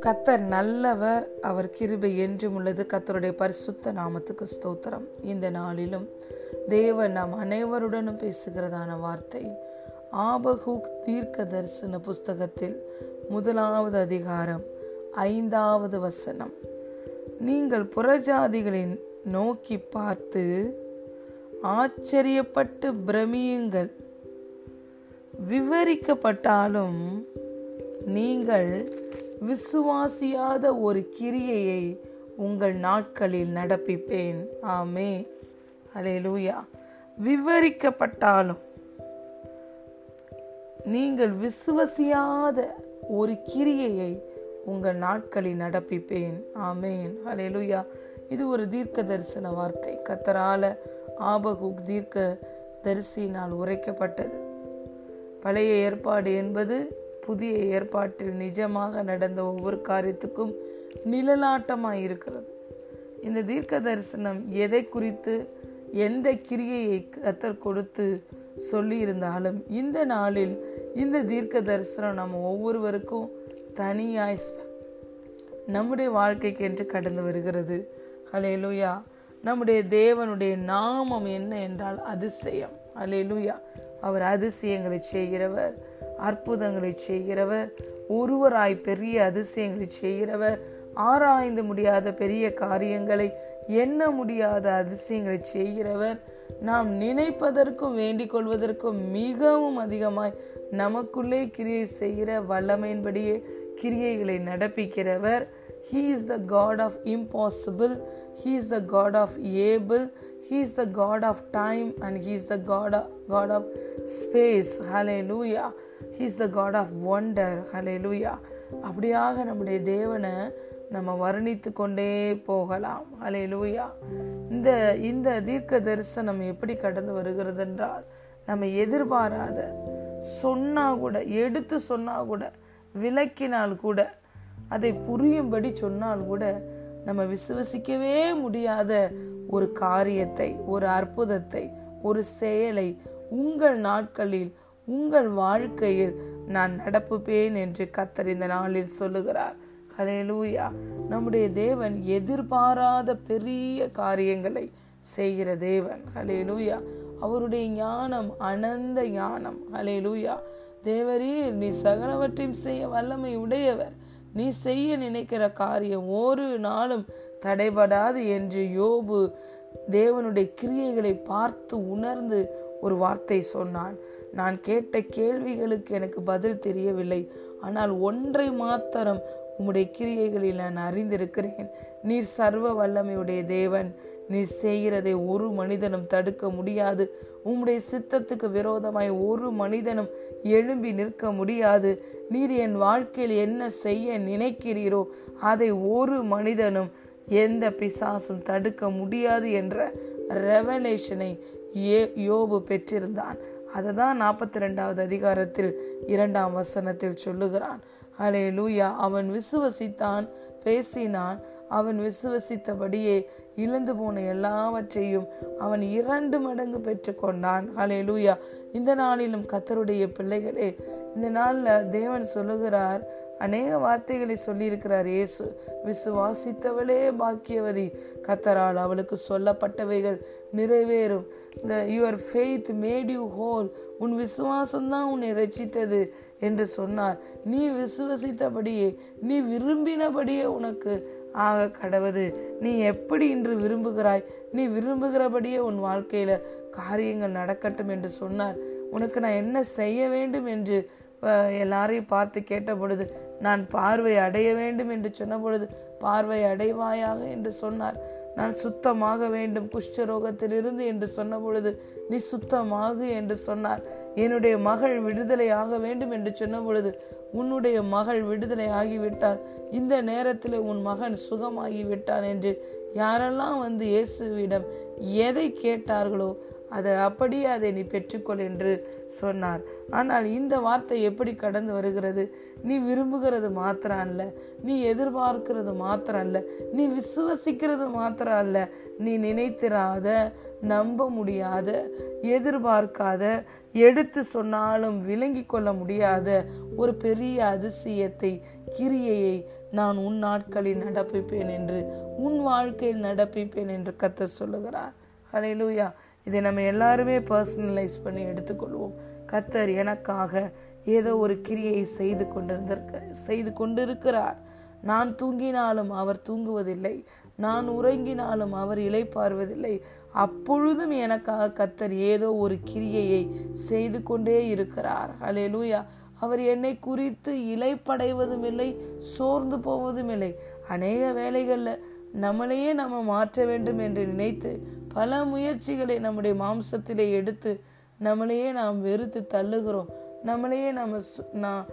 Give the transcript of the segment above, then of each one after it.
கத்தர் நல்லவர் அவர் கிருபை என்றும் உள்ளது. கத்தருடைய பரிசுத்த நாமத்துக்கு ஸ்தோத்திரம். இந்த நாளிலும் தேவன் நாம் அனைவருடனும் பேசுகிறதான வார்த்தை ஆபஹூக் தீர்க்க தரிசன புஸ்தகத்தில் முதலாவது அதிகாரம் ஐந்தாவது வசனம். நீங்கள் புறஜாதிகளின் நோக்கி பார்த்து ஆச்சரியப்பட்டு பிரமியுங்கள். விவரிக்கப்பட்டாலும் நீங்கள் விசுவாசியாத ஒரு கிரியையை உங்கள் நாட்களில் நடப்பிப்பேன். ஆமே அலேலூயா விவரிக்கப்பட்டாலும் நீங்கள் விசுவசியாத ஒரு கிரியையை உங்கள் நாட்களில் நடப்பிப்பேன். ஆமேன். அலையலுயா இது ஒரு தீர்க்க தரிசன வார்த்தை. கத்தரால ஆபகுக் தீர்க்க தரிசினால் உரைக்கப்பட்டது. பழைய ஏற்பாடு என்பது புதிய ஏற்பாட்டில் நிஜமாக நடந்த ஒவ்வொரு காரியத்துக்கும் நிழலாட்டமாக இருக்கிறது. இந்த தீர்க்க தரிசனம் எதை குறித்து எந்த கிரியையை கத்தர் கொடுத்து சொல்லியிருந்தாலும் இந்த நாளில் இந்த தீர்க்க தரிசனம் நம்ம ஒவ்வொருவருக்கும் தனியாய் நம்முடைய வாழ்க்கைக்கு என்று கடந்து வருகிறது. ஹலேலுயா நம்முடைய தேவனுடைய நாமம் என்ன என்றால் அதிசயம். அலேலுயா அவர் அதிசயங்களை செய்கிறவர். அற்புதங்களை செய்கிறவர். ஒருவராய் பெரிய அதிசயங்களை செய்கிறவர். ஆராய்ந்து முடியாத பெரிய காரியங்களை எண்ண முடியாத அதிசயங்களை செய்கிறவர். நாம் நினைப்பதற்கும் வேண்டிக் கொள்வதற்கும் மிகவும் அதிகமாய் நமக்குள்ளே கிரியை செய்கிற வல்லமையின்படியே கிரியைகளை நடப்பிக்கிறவர். He is the God of impossible he is the God of able he is the God of time and he is the God of God of space hallelujah he is the God of wonder hallelujah அப்படியாக நம்முடைய தேவனை நம்ம வர்ணித்து கொண்டே போகலாம். ஹலே லூயா இந்த இந்த தீர்க்க தரிசனம் எப்படி கடந்து வருகிறது என்றால் நம்ம எதிர்பாராத சொன்னா கூட எடுத்து சொன்னா கூட விளக்கினால் கூட அதை புரியும்படி சொன்னால் கூட நம்ம விசுவசிக்கவே முடியாத ஒரு காரியத்தை ஒரு அற்புதத்தை ஒரு செயலை உங்கள் நாட்களில் உங்கள் வாழ்க்கையில் நான் நடப்புப்பேன் என்று கத்தர் இந்த நாளில் சொல்லுகிறார். ஹலேலூயா நம்முடைய தேவன் எதிர்பாராத பெரிய காரியங்களை செய்கிற தேவன். ஹலேலூயா அவருடைய ஞானம் அனந்த ஞானம். ஹலேலூயா தேவரீர் நீ சகலவற்றையும் செய்ய வல்லமை உடையவர். நீ செய்ய நினைக்கிற காரியம் ஒரு நாளும் தடைபடாது என்று யோபு தேவனுடைய கிரியைகளை பார்த்து உணர்ந்து ஒரு வார்த்தை சொன்னான். நான் கேட்ட கேள்விகளுக்கு எனக்கு பதில் தெரியவில்லை. ஆனால் ஒன்றை மாத்திரம் உம்முடைய கிரியைகளில் நான் அறிந்திருக்கிறேன். நீர் சர்வ வல்லமையுடைய தேவன். நீர் செய்கிறதை ஒரு மனிதனும் தடுக்க முடியாது. உம்முடைய சித்தத்துக்கு விரோதமாய் ஒரு மனிதனும் எழும்பி நிற்க முடியாது. நீர் என் வாழ்க்கையில் என்ன செய்ய நினைக்கிறீரோ அதை ஒரு மனிதனும் எந்த பிசாசும் தடுக்க முடியாது என்ற ரெவலேஷனை ஏ யோபு பெற்றிருந்தான். அதை தான் நாற்பத்தி ரெண்டாவது அதிகாரத்தில் இரண்டாம் வசனத்தில் சொல்லுகிறான். ஹலே லூயா அவன் விசுவசித்தான் பேசினான். அவன் விசுவசித்தபடியே இழந்து போன எல்லாவற்றையும் அவன் இரண்டு மடங்கு பெற்றுக்கொண்டான். ஹலே லூயா இந்த நாளிலும் கத்தருடைய பிள்ளைகளே இந்த நாளில் தேவன் சொல்லுகிறார் அநேக வார்த்தைகளை சொல்லியிருக்கிறார் இயேசு. விசுவாசித்தவளே பாக்கியவதி கத்தரால் அவளுக்கு சொல்லப்பட்டவைகள் நிறைவேறும். The your faith made you whole உன் விசுவாசம்தான் உன்னை ரசித்தது என்று சொன்னார். நீ விசுவசித்தபடியே நீ விரும்பினபடியே உனக்கு ஆக கடவுது. நீ எப்படி இன்று விரும்புகிறாய்? நீ விரும்புகிறபடியே உன் வாழ்க்கையில காரியங்கள் நடக்கட்டும் என்று சொன்னார். உனக்கு நான் என்ன செய்ய வேண்டும்? என்று எல்லாரையும் பார்த்து கேட்ட பொழுது நான் பார்வை அடைய வேண்டும் என்று சொன்ன பொழுது பார்வை அடைவாயாக என்று சொன்னார். நான் சுத்தமாக வேண்டும் குஷ்டரோகத்திலிருந்து என்று சொன்ன பொழுது நீ சுத்தமாகு என்று சொன்னார். என்னுடைய மகள் விடுதலை ஆக வேண்டும் என்று சொன்ன பொழுது உன்னுடைய மகள் விடுதலை ஆகிவிட்டார் இந்த நேரத்தில் உன் மகன் சுகமாகி விட்டான் என்று யாரெல்லாம் வந்து இயேசுவிடம் எதை கேட்டார்களோ அதை அப்படியே அதை நீ பெற்றுக்கொள் என்று சொன்னார். ஆனால் இந்த வார்த்தை எப்படி கடந்து வருகிறது? நீ விரும்புகிறது மாத்திரம் அல்ல நீ எதிர்பார்க்கிறது மாத்திரம் அல்ல நீ விசுவசிக்கிறது மாத்திரம் அல்ல நீ நினைத்திராத நம்ப முடியாத எதிர்பார்க்காத எடுத்து சொன்னாலும் விளங்கி கொள்ள முடியாத ஒரு பெரிய அதிசயத்தை கிரியையை நான் உன் நாட்களில் நடப்பிப்பேன் என்று உன் வாழ்க்கையில் நடப்பிப்பேன் என்று கத்த சொல்லுகிறார். ஹalleluya இதை நம்ம எல்லாருமே பர்சனலைஸ் பண்ணி எடுத்துக்கொள்வோம். கத்தர் எனக்காக ஏதோ ஒரு கிரியை செய்து கொண்டிருந்திருக்க செய்து கொண்டிருக்கிறார். நான் தூங்கினாலும் அவர் தூங்குவதில்லை. நான் உறங்கினாலும் அவர் இலைப்பார்வதில்லை அப்பொழுதும் எனக்காக கத்தர் ஏதோ ஒரு கிரியையை செய்து கொண்டே இருக்கிறார். ஹalleluya அவர் என்னை குறித்து இலைப்படைவதும் இல்லை சோர்ந்து போவதும் இல்லை. அநேக வேலைகளில் நம்மளையே நம்ம மாற்ற வேண்டும் என்று நினைத்து பல முயற்சிகளை நம்முடைய மாம்சத்திலே எடுத்து நம்மளையே நாம் வெறுத்து தள்ளுகிறோம். நம்மளையே நம்ம சு- நான்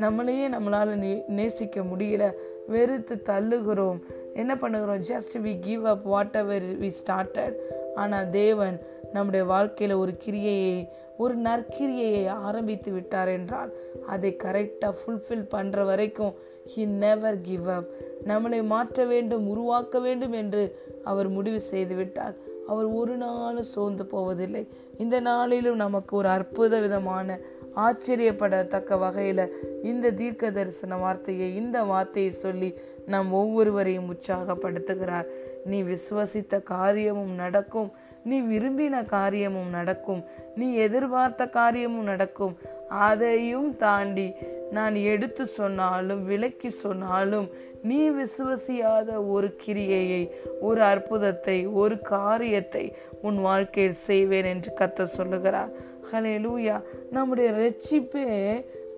நம்மளையே நம்மளால நே- நேசிக்க முடியல. வெறுத்து தள்ளுகிறோம். என்ன பண்ணுகிறோம்? Just we give up whatever we started ஆனால் தேவன் நம்முடைய வாழ்க்கையில ஒரு கிரியையை ஒரு நற்கிரியையை ஆரம்பித்து விட்டார் என்றால் அதை கரெக்டாக ஃபுல்ஃபில் பண்ற வரைக்கும் ஹி நெவர் கிவ் அப் நம்மளை மாற்ற வேண்டும் உருவாக்க வேண்டும் என்று அவர் முடிவு செய்து விட்டார். அவர் ஒரு நாளும் சோர்ந்து போவதில்லை. இந்த நாளிலும் நமக்கு ஒரு அற்புத விதமான ஆச்சரியப்படத்தக்க வகையில் இந்த தீர்க்க தரிசன வார்த்தையை இந்த வார்த்தையை சொல்லி நம் ஒவ்வொருவரையும் உற்சாகப்படுத்துகிறார். நீ விசுவசித்த காரியமும் நடக்கும். நீ விரும்பின காரியமும் நடக்கும். நீ எதிர்பார்த்த காரியமும் நடக்கும். அதையும் தாண்டி நான் எடுத்து சொன்னாலும் விலக்கி சொன்னாலும் நீ விசுவசியாத ஒரு கிரியையை ஒரு அற்புதத்தை ஒரு காரியத்தை உன் வாழ்க்கையில் செய்வேன் என்று கத்த சொல்லுகிறார். ஹலே லூயா நம்முடைய ரட்சிப்பே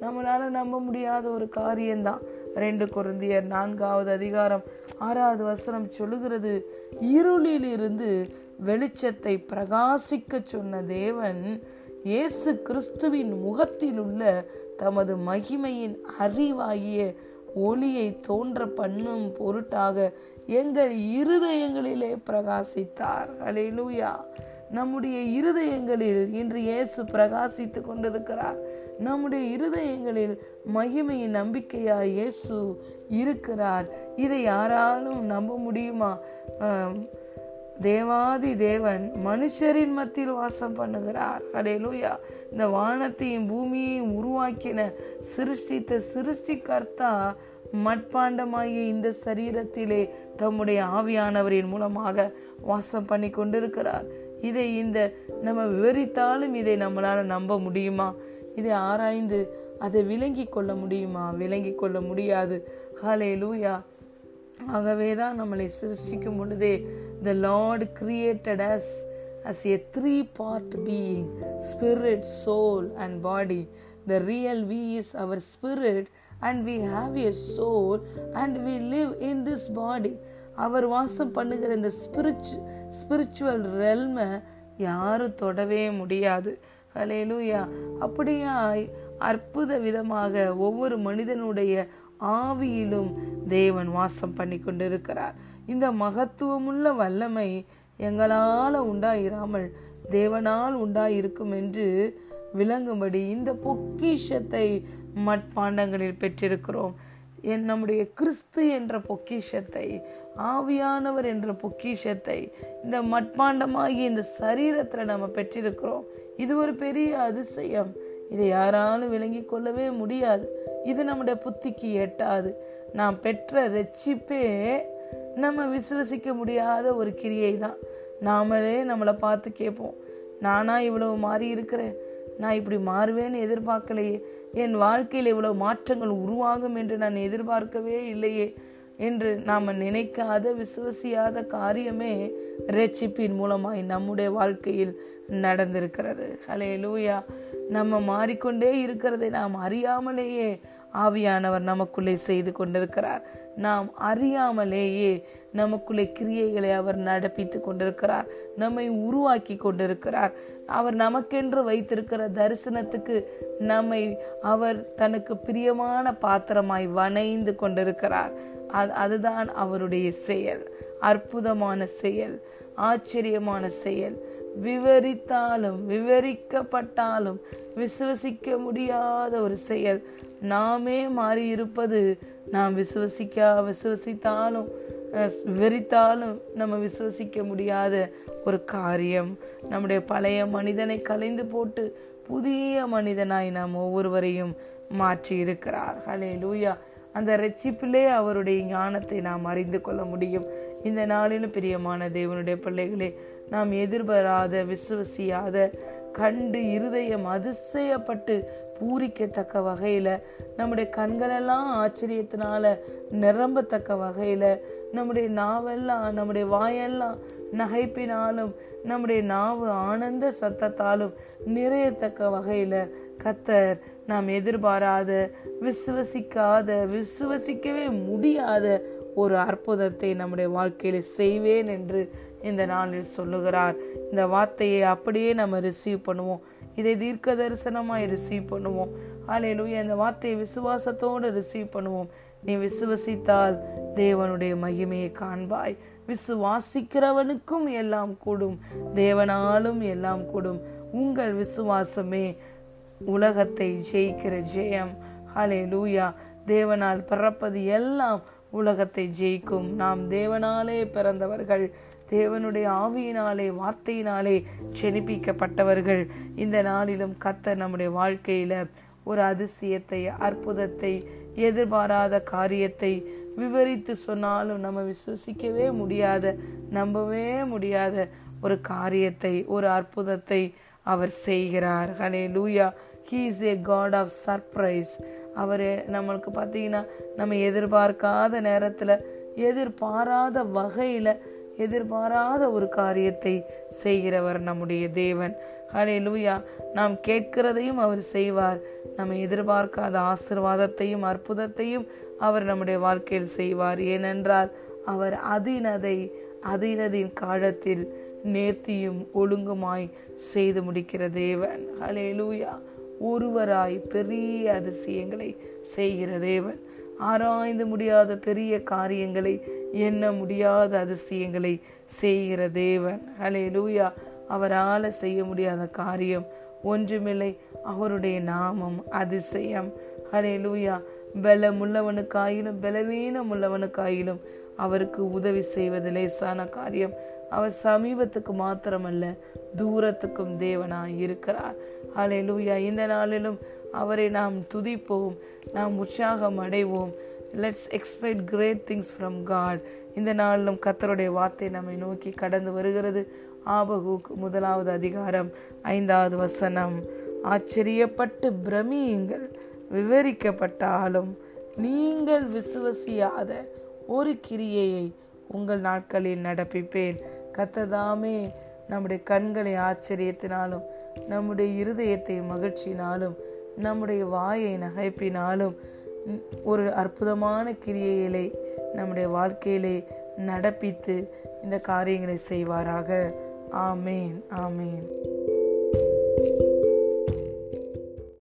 நம்மளால நம்ப முடியாத ஒரு காரியம்தான். ரெண்டு குருந்தியர் நான்காவது அதிகாரம் ஆறாவது வசனம் சொல்லுகிறது இருளில் இருந்து வெளிச்சத்தை பிரகாசிக்க சொன்ன தேவன் இயேசு கிறிஸ்துவின் முகத்தில் உள்ள தமது மகிமையின் அறிவாகிய ஒளியை தோன்ற பண்ணும் பொருட்டாக எங்கள் இருதயங்களிலே பிரகாசித்தார். அலையிலூயா நம்முடைய இருதயங்களில் இன்று இயேசு பிரகாசித்து கொண்டிருக்கிறார். நம்முடைய இருதயங்களில் மகிமையின் நம்பிக்கையா இயேசு இருக்கிறார். இதை யாராலும் நம்ப முடியுமா? தேவாதி தேவன் மனுஷரின் மத்தியில் வாசம் பண்ணுகிறார். அலையலூயா இந்த வானத்தையும் பூமியையும் உருவாக்கின சிருஷ்டித்த சிருஷ்டிகர்த்தா மட்பாண்டமாகிய இந்த சரீரத்திலே தம்முடைய ஆவியானவரின் மூலமாக வாசம் பண்ணி கொண்டிருக்கிறார். இதை இந்த நம்ம விவரித்தாலும் இதை நம்மளால நம்ப முடியுமா? இதை ஆராய்ந்து அதை விளங்கி கொள்ள முடியுமா? விளங்கி கொள்ள முடியாது. ஹலே லூயா ஆகவே தான் நம்மளை சிருஷ்டிக்கும் பொழுதே the Lord created us us a three part being spirit soul and body the real we is our spirit and we have a soul and we live in this body அவர் வாசம் பண்ணுகிற இந்த ஸ்பிரிச்சு ஸ்பிரிச்சுவல் ரெல்மை யாரும் தொடவே முடியாது. ஹalleluya அப்படியா அற்புத விதமாக ஒவ்வொரு மனிதனுடைய ஆவியிலும் தேவன் வாசம் பண்ணி கொண்டிருக்கிறார் இந்த மகத்துவமுள்ள வல்லமை எங்களால் உண்டாயிராமல் தேவனால் உண்டாயிருக்கும் என்று விளங்கும்படி இந்த பொக்கிஷத்தை மட்பாண்டங்களில் பெற்றிருக்கிறோம். என் நம்முடைய கிறிஸ்து என்ற பொக்கிஷத்தை ஆவியானவர் என்ற பொக்கிஷத்தை இந்த மட்பாண்டமாகிய இந்த சரீரத்துல நம்ம பெற்றிருக்கிறோம். இது ஒரு பெரிய அதிசயம். இதை யாராலும் விளங்கி கொள்ளவே முடியாது. இது நம்முடைய புத்திக்கு எட்டாது. நாம் பெற்ற ரட்சிப்பே நம்ம விசுவசிக்க முடியாத ஒரு கிரியை தான் நாமளே நம்மளை பார்த்து கேட்போம் நானா இவ்வளவு மாறி இருக்கிறேன்? நான் இப்படி மாறுவேன்னு எதிர்பார்க்கலையே. என் வாழ்க்கையில் இவ்வளவு மாற்றங்கள் உருவாகும் என்று நான் எதிர்பார்க்கவே இல்லையே என்று நாம் நினைக்காத விசுவசியாத காரியமே ரட்சிப்பின் மூலமாய் நம்முடைய வாழ்க்கையில் நடந்திருக்கிறது. ஹலே லூயா நம்ம மாறிக்கொண்டே இருக்கிறதை நாம் அறியாமலேயே ஆவியானவர் நமக்குள்ளே செய்து கொண்டிருக்கிறார். நாம் அறியாமலேயே நமக்குள்ளே கிரியைகளை அவர் நடப்பித்து கொண்டிருக்கிறார். நம்மை உருவாக்கி கொண்டிருக்கிறார். அவர் நமக்கென்று வைத்திருக்கிற தரிசனத்துக்கு நம்மை அவர் தனக்கு பிரியமான பாத்திரமாய் வணைந்து கொண்டிருக்கிறார். அது அதுதான் அவருடைய செயல். அற்புதமான செயல். ஆச்சரியமான செயல். விவரித்தாலும் விவரிக்கப்பட்டாலும் விசுவசிக்க முடியாத ஒரு செயல். நாமே மாறியிருப்பது நாம் விசுவசிக்கா விசுவசித்தாலும் விவரித்தாலும் நம்ம விசுவசிக்க முடியாத ஒரு காரியம். நம்முடைய பழைய மனிதனை கலைந்து போட்டு புதிய மனிதனாய் நாம் ஒவ்வொருவரையும் மாற்றி இருக்கிறார் ஹலே லூயா அந்த ரட்சிப்பிலே அவருடைய ஞானத்தை நாம் அறிந்து கொள்ள முடியும். இந்த நாளிலும் பிரியமான தேவனுடைய பிள்ளைகளே நாம் எதிர்பாராத விசுவசியாத கண்டு இருதயம் அதிசயப்பட்டு பூரிக்கத்தக்க வகையில நம்முடைய கண்களெல்லாம் ஆச்சரியத்தினால நிரம்பத்தக்க வகையில நம்முடைய நாவெல்லாம் நம்முடைய வாயெல்லாம் நகைப்பினாலும் நம்முடைய நாவு ஆனந்த சத்தத்தாலும் நிறையத்தக்க வகையில கத்தர் நாம் எதிர்பாராத விசுவசிக்காத விசுவசிக்கவே முடியாத ஒரு அற்புதத்தை நம்முடைய வாழ்க்கையில் செய்வேன் என்று இந்த நாளில் சொல்லுகிறார். இந்த வார்த்தையை அப்படியே நம்ம ரிசீவ் பண்ணுவோம். இதை தீர்க்க தரிசனமாய் ரிசீவ் பண்ணுவோம். ஹalleluya இந்த வார்த்தையை விசுவாசத்தோடு ரிசீவ் பண்ணுவோம். நீ விசுவசித்தால் தேவனுடைய மகிமையை காண்பாய். விசுவாசிக்கிறவனுக்கும் எல்லாம் கூடும். தேவனாலும் எல்லாம் கூடும். உங்கள் விசுவாசமே உலகத்தை ஜெயிக்கிற ஜெயம். ஹலே லூயா தேவனால் பிறப்பது எல்லாம் உலகத்தை ஜெயிக்கும். நாம் தேவனாலே பிறந்தவர்கள். தேவனுடைய ஆவியினாலே வார்த்தையினாலே செனிப்பிக்கப்பட்டவர்கள் இந்த நாளிலும் கத்தர் நம்முடைய வாழ்க்கையில ஒரு அதிசயத்தை அற்புதத்தை எதிர்பாராத காரியத்தை விவரித்து சொன்னாலும் நம்ம விசுவசிக்கவே முடியாத நம்பவே முடியாத ஒரு காரியத்தை ஒரு அற்புதத்தை அவர் செய்கிறார். Hallelujah he is a God of surprise அவர் நம்மளுக்கு பார்த்தீங்கன்னா நம்ம எதிர்பார்க்காத நேரத்தில் எதிர்பாராத வகையில் எதிர்பாராத ஒரு காரியத்தை செய்கிறவர் நம்முடைய தேவன். ஹலே லூயா நாம் கேட்கிறதையும் அவர் செய்வார். நம்ம எதிர்பார்க்காத ஆசிர்வாதத்தையும் அற்புதத்தையும் அவர் நம்முடைய வாழ்க்கையில் செய்வார். ஏனென்றால் அவர் அதினதை அதினதின் காலத்தில் நேர்த்தியும் ஒழுங்குமாய் செய்து முடிக்கிற தேவன். ஹலே லூயா ஒருவராய் பெரிய அதிசயங்களை செய்கிற தேவன். ஆராய்ந்து முடியாத பெரிய காரியங்களை எண்ண முடியாத அதிசயங்களை செய்கிற தேவன். ஹலே லூயா அவரால் செய்ய முடியாத காரியம் ஒன்றுமில்லை. அவருடைய நாமம் அதிசயம். ஹலே லூயா பலமுள்ளவனுக்காயிலும் பலவீனம் உள்ளவனுக்காயிலும் அவருக்கு உதவி செய்வது லேசான காரியம். அவர் சமீபத்துக்கு மாத்திரமல்ல தூரத்துக்கும் தேவனாய் இருக்கிறார். ஹலே லூயா இந்த நாளிலும் அவரை நாம் துதிப்போம் நாம் உற்சாகம் அடைவோம். Let's expect great things from God இந்த நாளிலும் கத்தருடைய வார்த்தை நம்மை நோக்கி கடந்து வருகிறது. ஆபகுக்கு முதலாவது அதிகாரம் ஐந்தாவது வசனம். ஆச்சரியப்பட்டு பிரமியுங்கள் விவரிக்கப்பட்டாலும் நீங்கள் விசுவசியாத ஒரு கிரியையை உங்கள் நாட்களில் நடப்பிப்பேன். கத்ததாமே நம்முடைய கண்களை ஆச்சரியத்தினாலும் நம்முடைய இருதயத்தை மகிழ்ச்சியினாலும் நம்முடைய வாயை நகைப்பினாலும் ஒரு அற்புதமான கிரியைகளை நம்முடைய வாழ்க்கையிலே நடப்பித்து இந்த காரியங்களை செய்வாராக. ஆமேன் ஆமேன்.